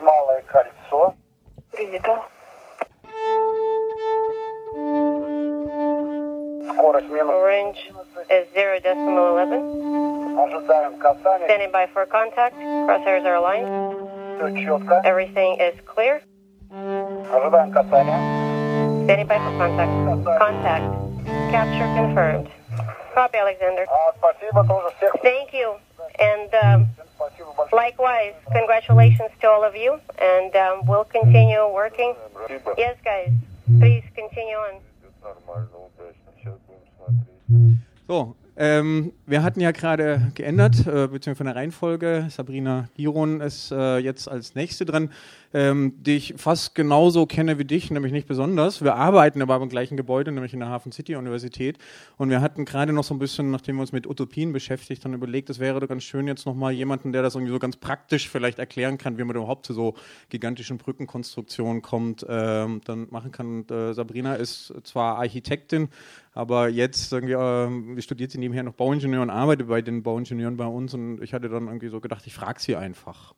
Малое кольцо. Принято. Скорость минус. Range is 0 decimal 11. Ожидаем касания. Standing by for contact. Crosshairs are aligned. Все четко. Everything is clear. Ожидаем касания. Standing by for contact. Contact. Capture confirmed. Copy, Alexander. А, спасибо тоже всех. Thank you. And um, Всем спасибо большое. Likewise, congratulations to all of you, and um, we'll continue working. Yes, guys, please continue on. So, ähm, wir hatten ja gerade geändert, äh, beziehungsweise von der Reihenfolge. Sabrina Giron ist äh, jetzt als Nächste dran, ähm, die ich fast genauso kenne wie dich, nämlich nicht besonders. Wir arbeiten aber im gleichen Gebäude, nämlich in der Hafen City Universität. Und wir hatten gerade noch so ein bisschen, nachdem wir uns mit Utopien beschäftigt haben, überlegt, es wäre doch ganz schön, jetzt nochmal jemanden, der das irgendwie so ganz praktisch vielleicht erklären kann, wie man überhaupt zu so gigantischen Brückenkonstruktionen kommt, ähm, dann machen kann. Und, äh, Sabrina ist zwar Architektin, aber jetzt irgendwie, äh, studiert sie nebenher noch Bauingenieur und arbeitet bei den Bauingenieuren bei uns. Und ich hatte dann irgendwie so gedacht, ich frage sie einfach,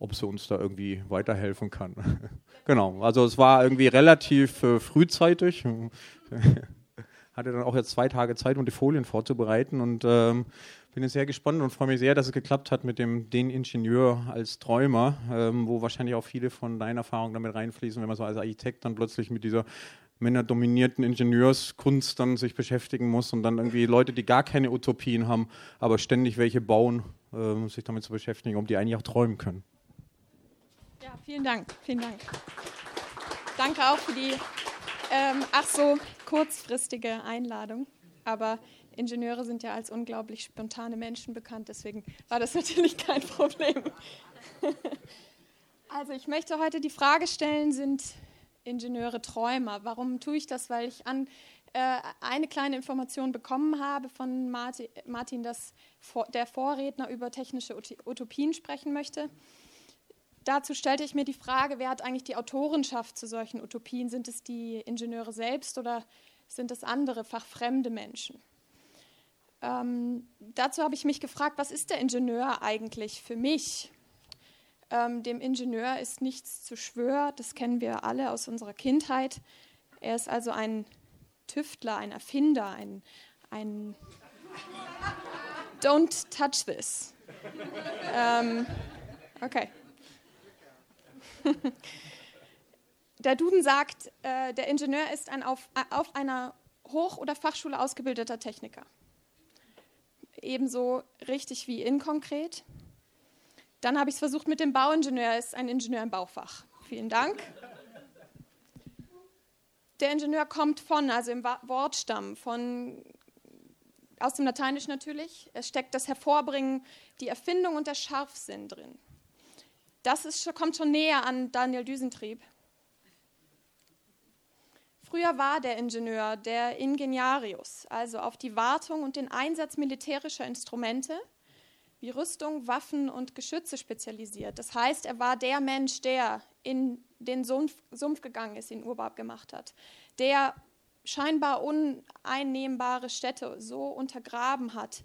ob sie uns da irgendwie weiterhelfen kann. genau, also es war irgendwie relativ äh, frühzeitig. hatte dann auch jetzt zwei Tage Zeit, um die Folien vorzubereiten und ähm, bin jetzt sehr gespannt und freue mich sehr, dass es geklappt hat mit dem den Ingenieur als Träumer, ähm, wo wahrscheinlich auch viele von deinen Erfahrungen damit reinfließen, wenn man so als Architekt dann plötzlich mit dieser männerdominierten Ingenieurskunst dann sich beschäftigen muss und dann irgendwie Leute, die gar keine Utopien haben, aber ständig welche bauen, ähm, sich damit zu beschäftigen, ob die eigentlich auch träumen können. Ja, vielen Dank, vielen Dank. Danke auch für die ähm, ach so kurzfristige Einladung. Aber Ingenieure sind ja als unglaublich spontane Menschen bekannt, deswegen war das natürlich kein Problem. Also ich möchte heute die Frage stellen, sind Ingenieure Träumer? Warum tue ich das? Weil ich an, äh, eine kleine Information bekommen habe von Martin, Martin dass vor, der Vorredner über technische Ut- Utopien sprechen möchte. Dazu stellte ich mir die Frage, wer hat eigentlich die Autorenschaft zu solchen Utopien? Sind es die Ingenieure selbst oder sind es andere, fachfremde Menschen? Ähm, dazu habe ich mich gefragt, was ist der Ingenieur eigentlich für mich? Ähm, dem Ingenieur ist nichts zu schwör, das kennen wir alle aus unserer Kindheit. Er ist also ein Tüftler, ein Erfinder, ein, ein Don't touch this. Ähm, okay. Der Duden sagt, äh, der Ingenieur ist ein auf, äh, auf einer Hoch- oder Fachschule ausgebildeter Techniker. Ebenso richtig wie inkonkret. Dann habe ich es versucht mit dem Bauingenieur, er ist ein Ingenieur im Baufach. Vielen Dank. Der Ingenieur kommt von, also im Wortstamm, von, aus dem Lateinischen natürlich. Es steckt das Hervorbringen, die Erfindung und der Scharfsinn drin. Das ist, kommt schon näher an Daniel Düsentrieb. Früher war der Ingenieur der Ingeniarius, also auf die Wartung und den Einsatz militärischer Instrumente wie Rüstung, Waffen und Geschütze spezialisiert. Das heißt, er war der Mensch, der in den Sumpf, Sumpf gegangen ist, ihn urbar gemacht hat, der scheinbar uneinnehmbare Städte so untergraben hat,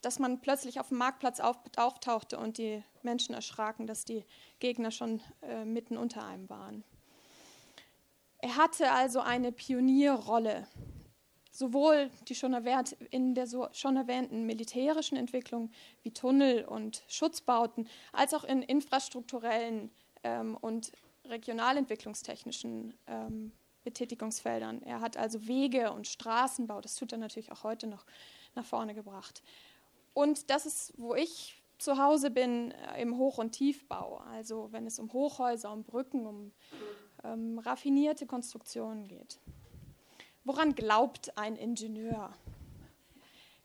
dass man plötzlich auf dem Marktplatz auf, auftauchte und die Menschen erschraken, dass die Gegner schon äh, mitten unter einem waren. Er hatte also eine Pionierrolle, sowohl die schon erwähnt, in der so schon erwähnten militärischen Entwicklung wie Tunnel und Schutzbauten, als auch in infrastrukturellen ähm, und regionalentwicklungstechnischen ähm, Betätigungsfeldern. Er hat also Wege und Straßenbau, das tut er natürlich auch heute noch, nach vorne gebracht. Und das ist, wo ich zu Hause bin, äh, im Hoch- und Tiefbau. Also wenn es um Hochhäuser, um Brücken, um ähm, raffinierte Konstruktionen geht. Woran glaubt ein Ingenieur?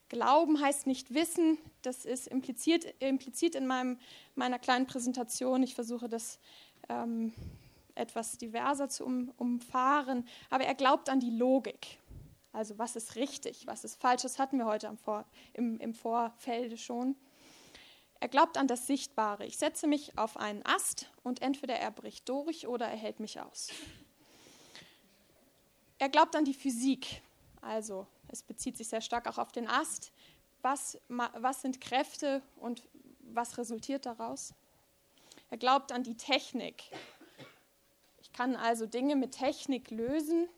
Glauben heißt nicht wissen, das ist impliziert, implizit in meinem, meiner kleinen Präsentation. Ich versuche das ähm, etwas diverser zu um, umfahren, aber er glaubt an die Logik. Also was ist richtig, was ist falsch, das hatten wir heute Vor, im, im Vorfelde schon. Er glaubt an das Sichtbare. Ich setze mich auf einen Ast und entweder er bricht durch oder er hält mich aus. Er glaubt an die Physik. Also es bezieht sich sehr stark auch auf den Ast. Was, was sind Kräfte und was resultiert daraus? Er glaubt an die Technik. Ich kann also Dinge mit Technik lösen,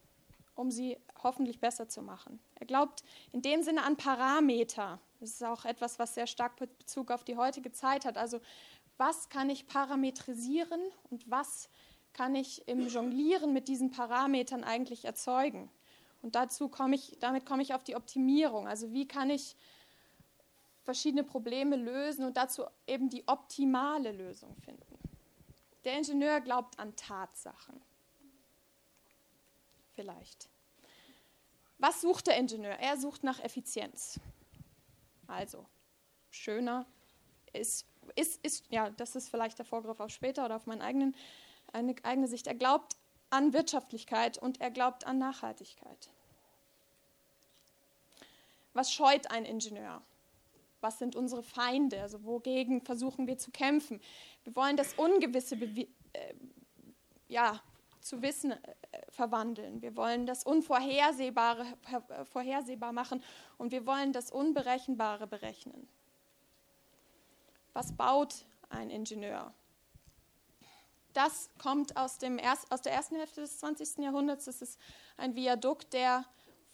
um sie hoffentlich besser zu machen. Er glaubt in dem Sinne an Parameter. Das ist auch etwas, was sehr stark Bezug auf die heutige Zeit hat. Also was kann ich parametrisieren und was kann ich im Jonglieren mit diesen Parametern eigentlich erzeugen? Und dazu komme ich, damit komme ich auf die Optimierung. Also wie kann ich verschiedene Probleme lösen und dazu eben die optimale Lösung finden. Der Ingenieur glaubt an Tatsachen. Vielleicht. Was sucht der Ingenieur? Er sucht nach Effizienz. Also, schöner ist, ist, ist, ja, das ist vielleicht der Vorgriff auf später oder auf meine eigenen, eine eigene Sicht. Er glaubt an Wirtschaftlichkeit und er glaubt an Nachhaltigkeit. Was scheut ein Ingenieur? Was sind unsere Feinde? Also wogegen versuchen wir zu kämpfen? Wir wollen das Ungewisse äh, ja, zu Wissen äh, verwandeln. Wir wollen das Unvorhersehbare vorhersehbar machen und wir wollen das Unberechenbare berechnen. Was baut ein Ingenieur? Das kommt aus, dem erst, aus der ersten Hälfte des 20. Jahrhunderts. Das ist ein Viadukt, der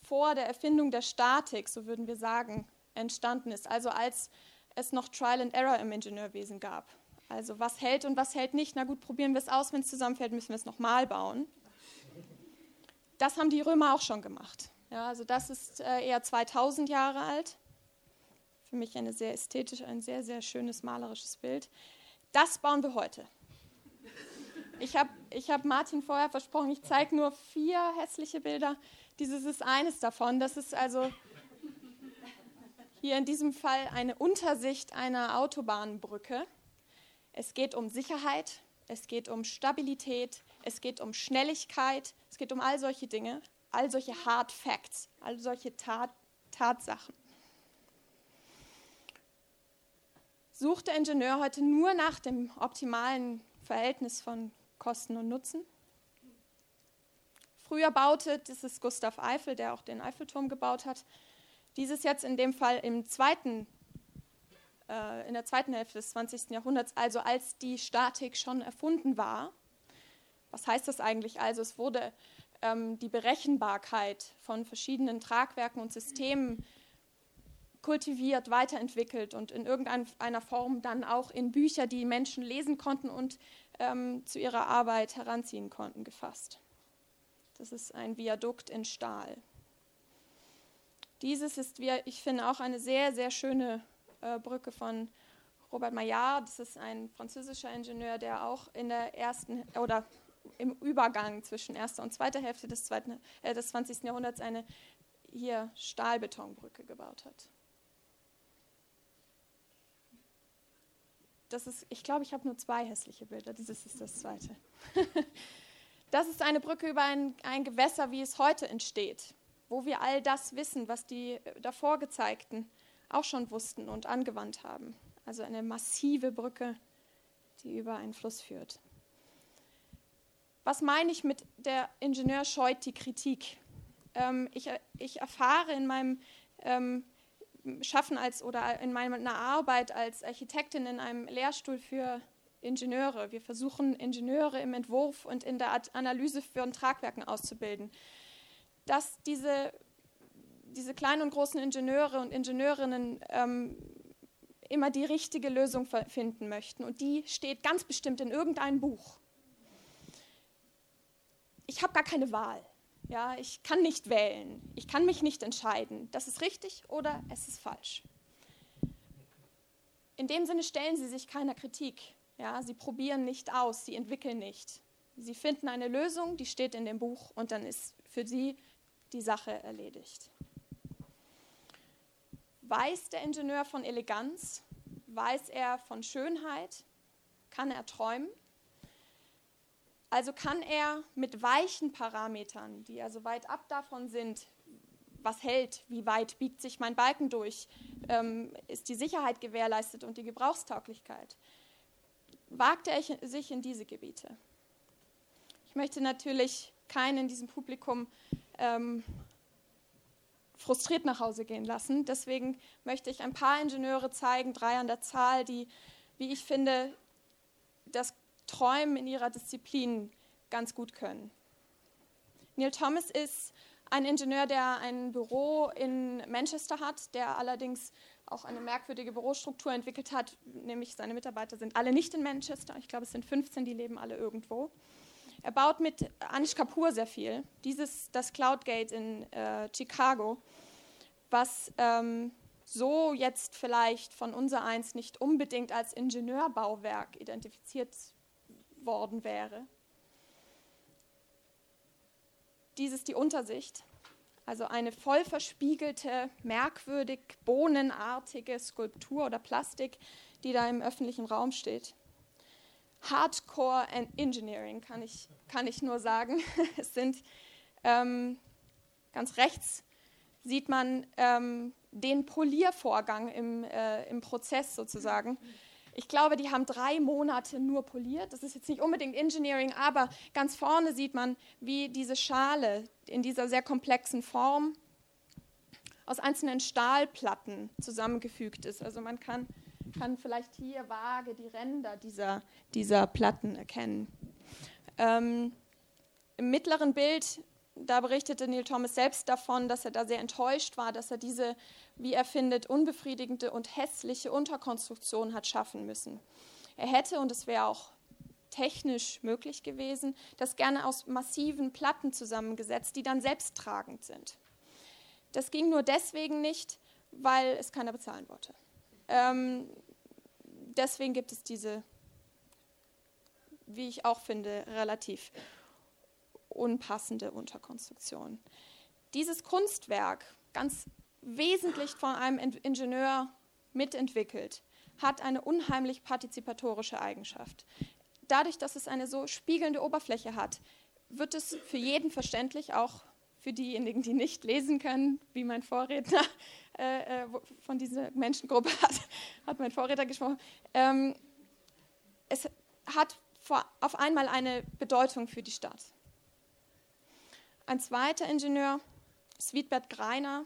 vor der Erfindung der Statik, so würden wir sagen, entstanden ist. Also als es noch Trial and Error im Ingenieurwesen gab. Also was hält und was hält nicht. Na gut, probieren wir es aus. Wenn es zusammenfällt, müssen wir es nochmal bauen. Das haben die Römer auch schon gemacht. Ja, also das ist äh, eher 2000 Jahre alt. Für mich eine sehr ästhetisch, ein sehr, sehr schönes malerisches Bild. Das bauen wir heute. Ich habe ich hab Martin vorher versprochen, ich zeige nur vier hässliche Bilder. Dieses ist eines davon. Das ist also hier in diesem Fall eine Untersicht einer Autobahnbrücke. Es geht um Sicherheit, es geht um Stabilität, es geht um Schnelligkeit, es geht um all solche Dinge, all solche Hard Facts, all solche Tat Tatsachen. Sucht der Ingenieur heute nur nach dem optimalen Verhältnis von Kosten und Nutzen? Früher baute, das ist Gustav Eiffel, der auch den Eiffelturm gebaut hat, dieses jetzt in dem Fall im zweiten, äh, in der zweiten Hälfte des 20. Jahrhunderts, also als die Statik schon erfunden war. Was heißt das eigentlich? Also es wurde ähm, die Berechenbarkeit von verschiedenen Tragwerken und Systemen kultiviert, weiterentwickelt und in irgendeiner Form dann auch in Bücher, die Menschen lesen konnten und ähm, zu ihrer Arbeit heranziehen konnten, gefasst. Das ist ein Viadukt in Stahl. Dieses ist, wie ich finde, auch eine sehr, sehr schöne äh, Brücke von Robert Maillard. Das ist ein französischer Ingenieur, der auch in der ersten oder im Übergang zwischen erster und zweiter Hälfte des, zweiten, äh, des 20. Jahrhunderts eine hier Stahlbetonbrücke gebaut hat. Das ist, ich glaube, ich habe nur zwei hässliche Bilder. Dieses ist das zweite. das ist eine Brücke über ein, ein Gewässer, wie es heute entsteht wo wir all das wissen, was die äh, davor gezeigten auch schon wussten und angewandt haben. Also eine massive Brücke, die über einen Fluss führt. Was meine ich mit der Ingenieur scheut die Kritik? Ähm, ich, äh, ich, erfahre in meinem ähm, Schaffen als oder in meiner Arbeit als Architektin in einem Lehrstuhl für Ingenieure. Wir versuchen Ingenieure im Entwurf und in der Analyse von Tragwerken auszubilden dass diese, diese kleinen und großen Ingenieure und Ingenieurinnen ähm, immer die richtige Lösung finden möchten. Und die steht ganz bestimmt in irgendeinem Buch. Ich habe gar keine Wahl. Ja, ich kann nicht wählen. Ich kann mich nicht entscheiden. Das ist richtig oder es ist falsch. In dem Sinne stellen sie sich keiner Kritik. Ja, sie probieren nicht aus, sie entwickeln nicht. Sie finden eine Lösung, die steht in dem Buch und dann ist für sie die Sache erledigt. Weiß der Ingenieur von Eleganz? Weiß er von Schönheit? Kann er träumen? Also kann er mit weichen Parametern, die also weit ab davon sind, was hält, wie weit biegt sich mein Balken durch, ähm, ist die Sicherheit gewährleistet und die Gebrauchstauglichkeit, wagt er sich in diese Gebiete. Ich möchte natürlich keinen in diesem Publikum ähm, frustriert nach Hause gehen lassen. Deswegen möchte ich ein paar Ingenieure zeigen, drei an der Zahl, die, wie ich finde, Träumen in ihrer Disziplin ganz gut können. Neil Thomas ist ein Ingenieur, der ein Büro in Manchester hat, der allerdings auch eine merkwürdige Bürostruktur entwickelt hat, nämlich seine Mitarbeiter sind alle nicht in Manchester. Ich glaube, es sind 15, die leben alle irgendwo. Er baut mit Anish Kapoor sehr viel. Dieses, das Cloudgate in äh, Chicago, was ähm, so jetzt vielleicht von unser eins nicht unbedingt als Ingenieurbauwerk identifiziert worden wäre. Dies ist die Untersicht, also eine voll verspiegelte, merkwürdig bohnenartige Skulptur oder Plastik, die da im öffentlichen Raum steht. Hardcore Engineering kann ich, kann ich nur sagen. es sind ähm, ganz rechts sieht man ähm, den Poliervorgang im, äh, im Prozess sozusagen. Ich glaube, die haben drei Monate nur poliert. Das ist jetzt nicht unbedingt Engineering, aber ganz vorne sieht man, wie diese Schale in dieser sehr komplexen Form aus einzelnen Stahlplatten zusammengefügt ist. Also man kann, kann vielleicht hier vage die Ränder dieser, dieser Platten erkennen. Ähm, Im mittleren Bild da berichtete Neil Thomas selbst davon, dass er da sehr enttäuscht war, dass er diese, wie er findet, unbefriedigende und hässliche Unterkonstruktion hat schaffen müssen. Er hätte, und es wäre auch technisch möglich gewesen, das gerne aus massiven Platten zusammengesetzt, die dann selbsttragend sind. Das ging nur deswegen nicht, weil es keiner bezahlen wollte. Ähm, deswegen gibt es diese, wie ich auch finde, relativ unpassende Unterkonstruktion. Dieses Kunstwerk, ganz wesentlich von einem Ingenieur mitentwickelt, hat eine unheimlich partizipatorische Eigenschaft. Dadurch, dass es eine so spiegelnde Oberfläche hat, wird es für jeden verständlich, auch für diejenigen, die nicht lesen können, wie mein Vorredner äh, äh von dieser Menschengruppe hat, hat mein Vorredner gesprochen. Ähm, es hat vor, auf einmal eine Bedeutung für die Stadt. Ein zweiter Ingenieur, Sweetbert Greiner,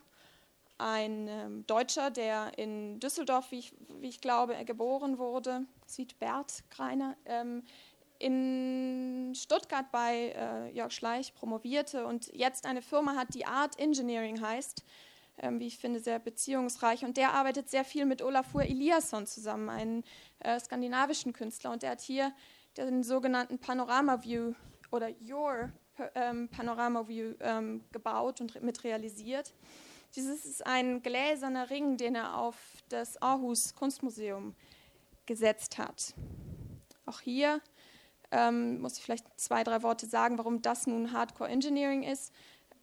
ein ähm, Deutscher, der in Düsseldorf, wie ich, wie ich glaube, geboren wurde, Sweetbert Greiner, ähm, in Stuttgart bei äh, Jörg Schleich promovierte und jetzt eine Firma hat, die Art Engineering heißt, ähm, wie ich finde, sehr beziehungsreich. Und der arbeitet sehr viel mit Olafur Eliasson zusammen, einem äh, skandinavischen Künstler. Und der hat hier den sogenannten Panorama View oder Your ähm, Panorama View ähm, gebaut und mit realisiert. Dieses ist ein gläserner Ring, den er auf das Aarhus Kunstmuseum gesetzt hat. Auch hier ähm, muss ich vielleicht zwei, drei Worte sagen, warum das nun Hardcore Engineering ist.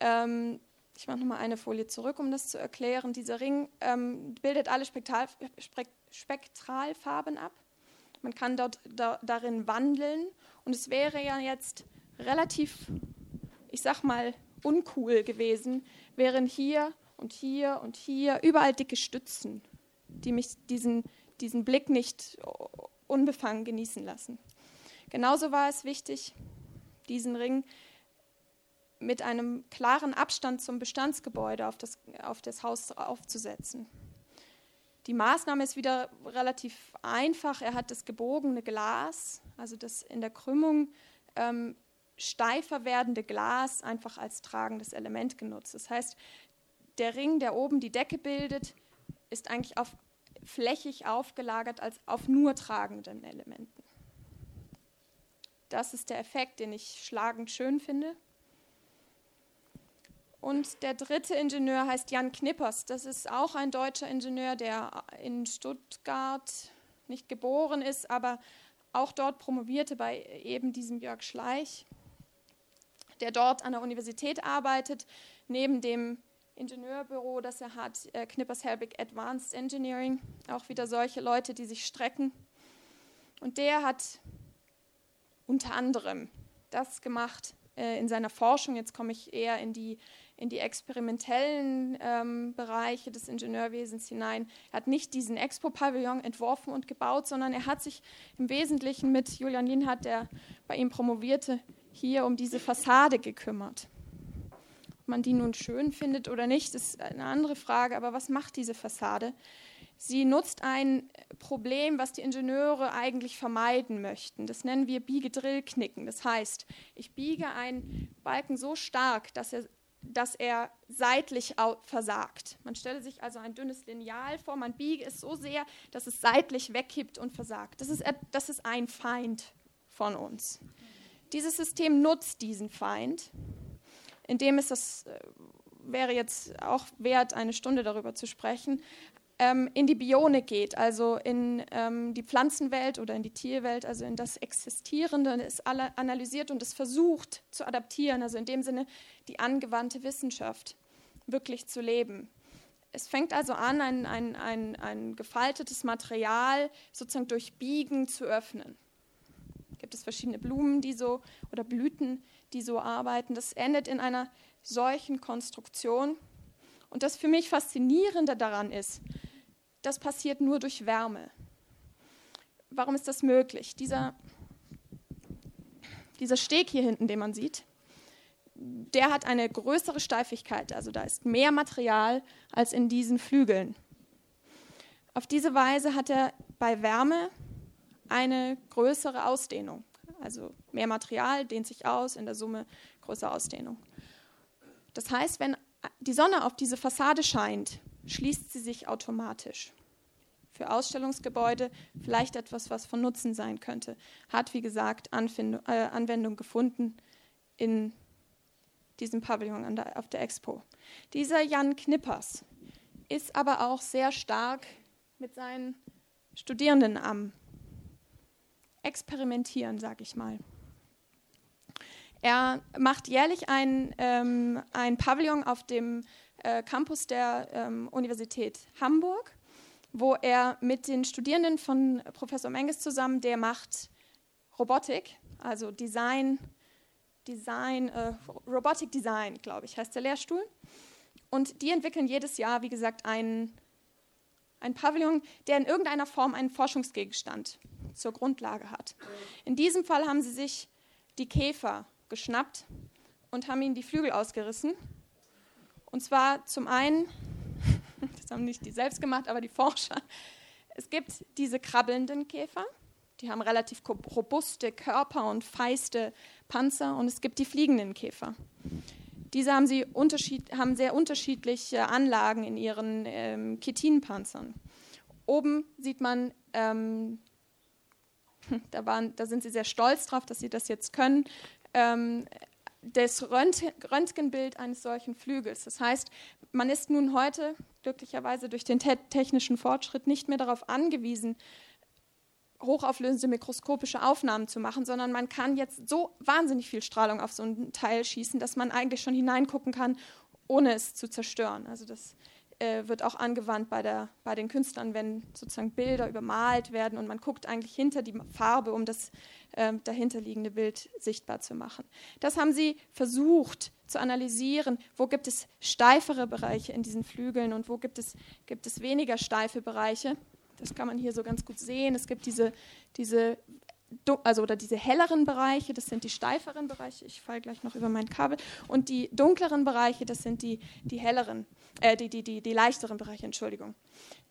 Ähm, ich mache nochmal eine Folie zurück, um das zu erklären. Dieser Ring ähm, bildet alle Spektral, Spektralfarben ab. Man kann dort da, darin wandeln und es wäre ja jetzt relativ, ich sag mal, uncool gewesen, wären hier und hier und hier überall dicke Stützen, die mich diesen, diesen Blick nicht unbefangen genießen lassen. Genauso war es wichtig, diesen Ring mit einem klaren Abstand zum Bestandsgebäude auf das, auf das Haus aufzusetzen. Die Maßnahme ist wieder relativ einfach. Er hat das gebogene Glas, also das in der Krümmung ähm, steifer werdende Glas einfach als tragendes Element genutzt. Das heißt, der Ring, der oben die Decke bildet, ist eigentlich auf, flächig aufgelagert als auf nur tragenden Elementen. Das ist der Effekt, den ich schlagend schön finde. Und der dritte Ingenieur heißt Jan Knippers. Das ist auch ein deutscher Ingenieur, der in Stuttgart nicht geboren ist, aber auch dort promovierte bei eben diesem Jörg Schleich der dort an der Universität arbeitet, neben dem Ingenieurbüro, das er hat, äh, Knippers Helbig Advanced Engineering, auch wieder solche Leute, die sich strecken. Und der hat unter anderem das gemacht äh, in seiner Forschung. Jetzt komme ich eher in die, in die experimentellen ähm, Bereiche des Ingenieurwesens hinein. Er hat nicht diesen Expo-Pavillon entworfen und gebaut, sondern er hat sich im Wesentlichen mit Julian Linhardt, der bei ihm promovierte, hier um diese Fassade gekümmert. Ob man die nun schön findet oder nicht, ist eine andere Frage, aber was macht diese Fassade? Sie nutzt ein Problem, was die Ingenieure eigentlich vermeiden möchten. Das nennen wir Biegedrillknicken. Das heißt, ich biege einen Balken so stark, dass er, dass er seitlich versagt. Man stelle sich also ein dünnes Lineal vor, man biege es so sehr, dass es seitlich wegkippt und versagt. Das ist, das ist ein Feind von uns. Dieses System nutzt diesen Feind, indem es das äh, wäre jetzt auch wert, eine Stunde darüber zu sprechen, ähm, in die Bionik geht, also in ähm, die Pflanzenwelt oder in die Tierwelt, also in das Existierende, es analysiert und es versucht zu adaptieren, also in dem Sinne die angewandte Wissenschaft wirklich zu leben. Es fängt also an, ein, ein, ein, ein gefaltetes Material sozusagen durch Biegen zu öffnen. Gibt es verschiedene Blumen, die so oder Blüten, die so arbeiten. Das endet in einer solchen Konstruktion. Und das für mich Faszinierende daran ist, das passiert nur durch Wärme. Warum ist das möglich? Dieser, dieser Steg hier hinten, den man sieht, der hat eine größere Steifigkeit, also da ist mehr Material als in diesen Flügeln. Auf diese Weise hat er bei Wärme eine größere Ausdehnung. Also mehr Material dehnt sich aus, in der Summe größere Ausdehnung. Das heißt, wenn die Sonne auf diese Fassade scheint, schließt sie sich automatisch. Für Ausstellungsgebäude vielleicht etwas, was von Nutzen sein könnte. Hat, wie gesagt, Anfindung, äh, Anwendung gefunden in diesem Pavillon der, auf der Expo. Dieser Jan Knippers ist aber auch sehr stark mit seinen Studierenden am Experimentieren, sage ich mal. Er macht jährlich ein, ähm, ein Pavillon auf dem äh, Campus der ähm, Universität Hamburg, wo er mit den Studierenden von Professor Menges zusammen, der macht Robotik, also Design, Design, äh, Robotic Design, glaube ich, heißt der Lehrstuhl. Und die entwickeln jedes Jahr, wie gesagt, ein, ein Pavillon, der in irgendeiner Form einen Forschungsgegenstand zur Grundlage hat. In diesem Fall haben sie sich die Käfer geschnappt und haben ihnen die Flügel ausgerissen. Und zwar zum einen, das haben nicht die selbst gemacht, aber die Forscher, es gibt diese krabbelnden Käfer, die haben relativ robuste Körper und feiste Panzer und es gibt die fliegenden Käfer. Diese haben, sie haben sehr unterschiedliche Anlagen in ihren ähm, Chitinpanzern. Oben sieht man, ähm, da, waren, da sind sie sehr stolz drauf, dass sie das jetzt können, ähm, das Röntgenbild eines solchen Flügels. Das heißt, man ist nun heute glücklicherweise durch den te technischen Fortschritt nicht mehr darauf angewiesen, hochauflösende mikroskopische Aufnahmen zu machen, sondern man kann jetzt so wahnsinnig viel Strahlung auf so ein Teil schießen, dass man eigentlich schon hineingucken kann, ohne es zu zerstören. Also das äh, wird auch angewandt bei, der, bei den Künstlern, wenn sozusagen Bilder übermalt werden und man guckt eigentlich hinter die Farbe, um das äh, dahinterliegende Bild sichtbar zu machen. Das haben sie versucht zu analysieren, wo gibt es steifere Bereiche in diesen Flügeln und wo gibt es, gibt es weniger steife Bereiche. Das kann man hier so ganz gut sehen. Es gibt diese, diese also oder diese helleren Bereiche, das sind die steiferen Bereiche. Ich falle gleich noch über mein Kabel. Und die dunkleren Bereiche, das sind die, die helleren, äh, die, die, die, die leichteren Bereiche, Entschuldigung.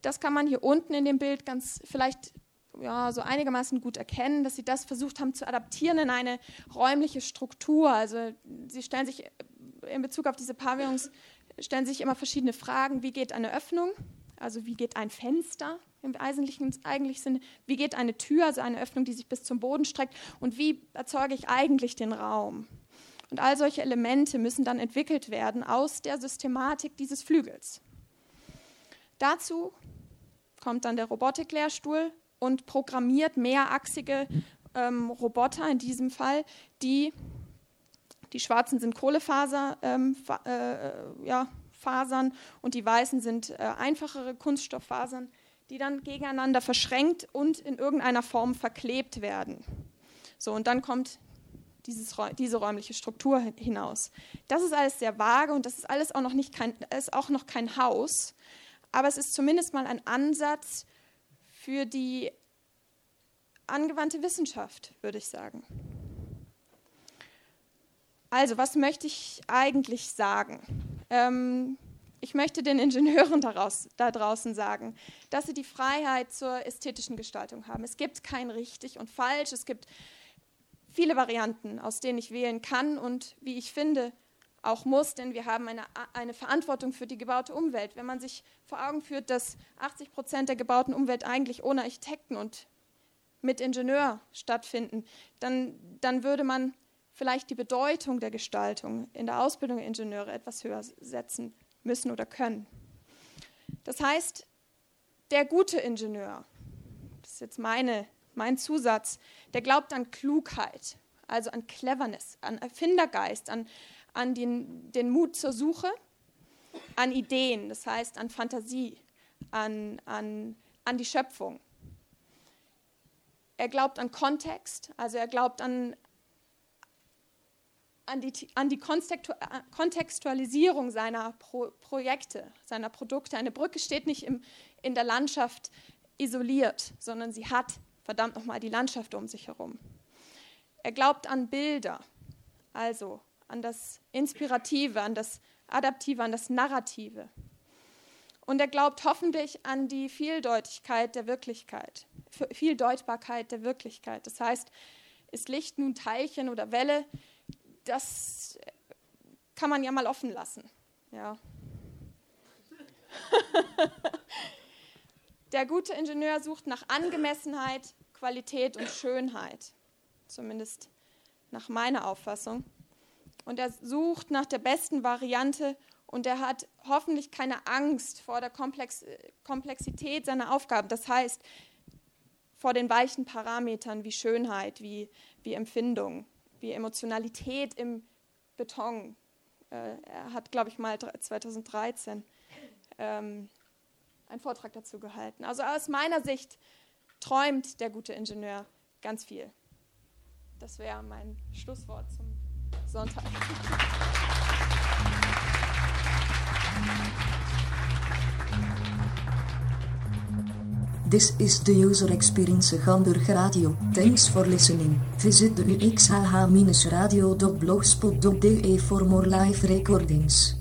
Das kann man hier unten in dem Bild ganz vielleicht ja, so einigermaßen gut erkennen, dass sie das versucht haben zu adaptieren in eine räumliche Struktur. Also sie stellen sich in Bezug auf diese Pavillons, stellen sich immer verschiedene Fragen. Wie geht eine Öffnung? Also wie geht ein Fenster im eigentlichen, eigentlichen Sinne? Wie geht eine Tür, also eine Öffnung, die sich bis zum Boden streckt? Und wie erzeuge ich eigentlich den Raum? Und all solche Elemente müssen dann entwickelt werden aus der Systematik dieses Flügels. Dazu kommt dann der Robotiklehrstuhl und programmiert mehrachsige ähm, Roboter in diesem Fall, die die schwarzen sind Kohlefaser, ähm, äh, ja, und die weißen sind äh, einfachere Kunststofffasern, die dann gegeneinander verschränkt und in irgendeiner Form verklebt werden. So, und dann kommt dieses, diese räumliche Struktur hinaus. Das ist alles sehr vage und das ist alles auch noch, nicht kein, ist auch noch kein Haus, aber es ist zumindest mal ein Ansatz für die angewandte Wissenschaft, würde ich sagen. Also, was möchte ich eigentlich sagen? Ähm, ich möchte den Ingenieuren daraus, da draußen sagen, dass sie die Freiheit zur ästhetischen Gestaltung haben. Es gibt kein richtig und falsch, es gibt viele Varianten, aus denen ich wählen kann und wie ich finde, auch muss, denn wir haben eine, eine Verantwortung für die gebaute Umwelt. Wenn man sich vor Augen führt, dass 80 Prozent der gebauten Umwelt eigentlich ohne Architekten und mit Ingenieur stattfinden, dann, dann würde man vielleicht die Bedeutung der Gestaltung in der Ausbildung der Ingenieure etwas höher setzen müssen oder können. Das heißt, der gute Ingenieur, das ist jetzt meine, mein Zusatz, der glaubt an Klugheit, also an Cleverness, an Erfindergeist, an, an den, den Mut zur Suche, an Ideen, das heißt an Fantasie, an, an, an die Schöpfung. Er glaubt an Kontext, also er glaubt an, an die, an die Kontextualisierung seiner Pro Projekte, seiner Produkte. Eine Brücke steht nicht im, in der Landschaft isoliert, sondern sie hat verdammt nochmal die Landschaft um sich herum. Er glaubt an Bilder, also an das Inspirative, an das Adaptive, an das Narrative. Und er glaubt hoffentlich an die Vieldeutigkeit der Wirklichkeit, Vieldeutbarkeit der Wirklichkeit. Das heißt, ist Licht nun Teilchen oder Welle, das kann man ja mal offen lassen. Ja. Der gute Ingenieur sucht nach Angemessenheit, Qualität und Schönheit, zumindest nach meiner Auffassung. Und er sucht nach der besten Variante und er hat hoffentlich keine Angst vor der Komplex Komplexität seiner Aufgaben. Das heißt, vor den weichen Parametern wie Schönheit, wie, wie Empfindung wie Emotionalität im Beton. Äh, er hat, glaube ich, mal 2013 ähm, einen Vortrag dazu gehalten. Also aus meiner Sicht träumt der gute Ingenieur ganz viel. Das wäre mein Schlusswort zum Sonntag. This is the user experience Hamburg Radio. Thanks for listening. Visit the uxhh-radio.blogspot.de for more live recordings.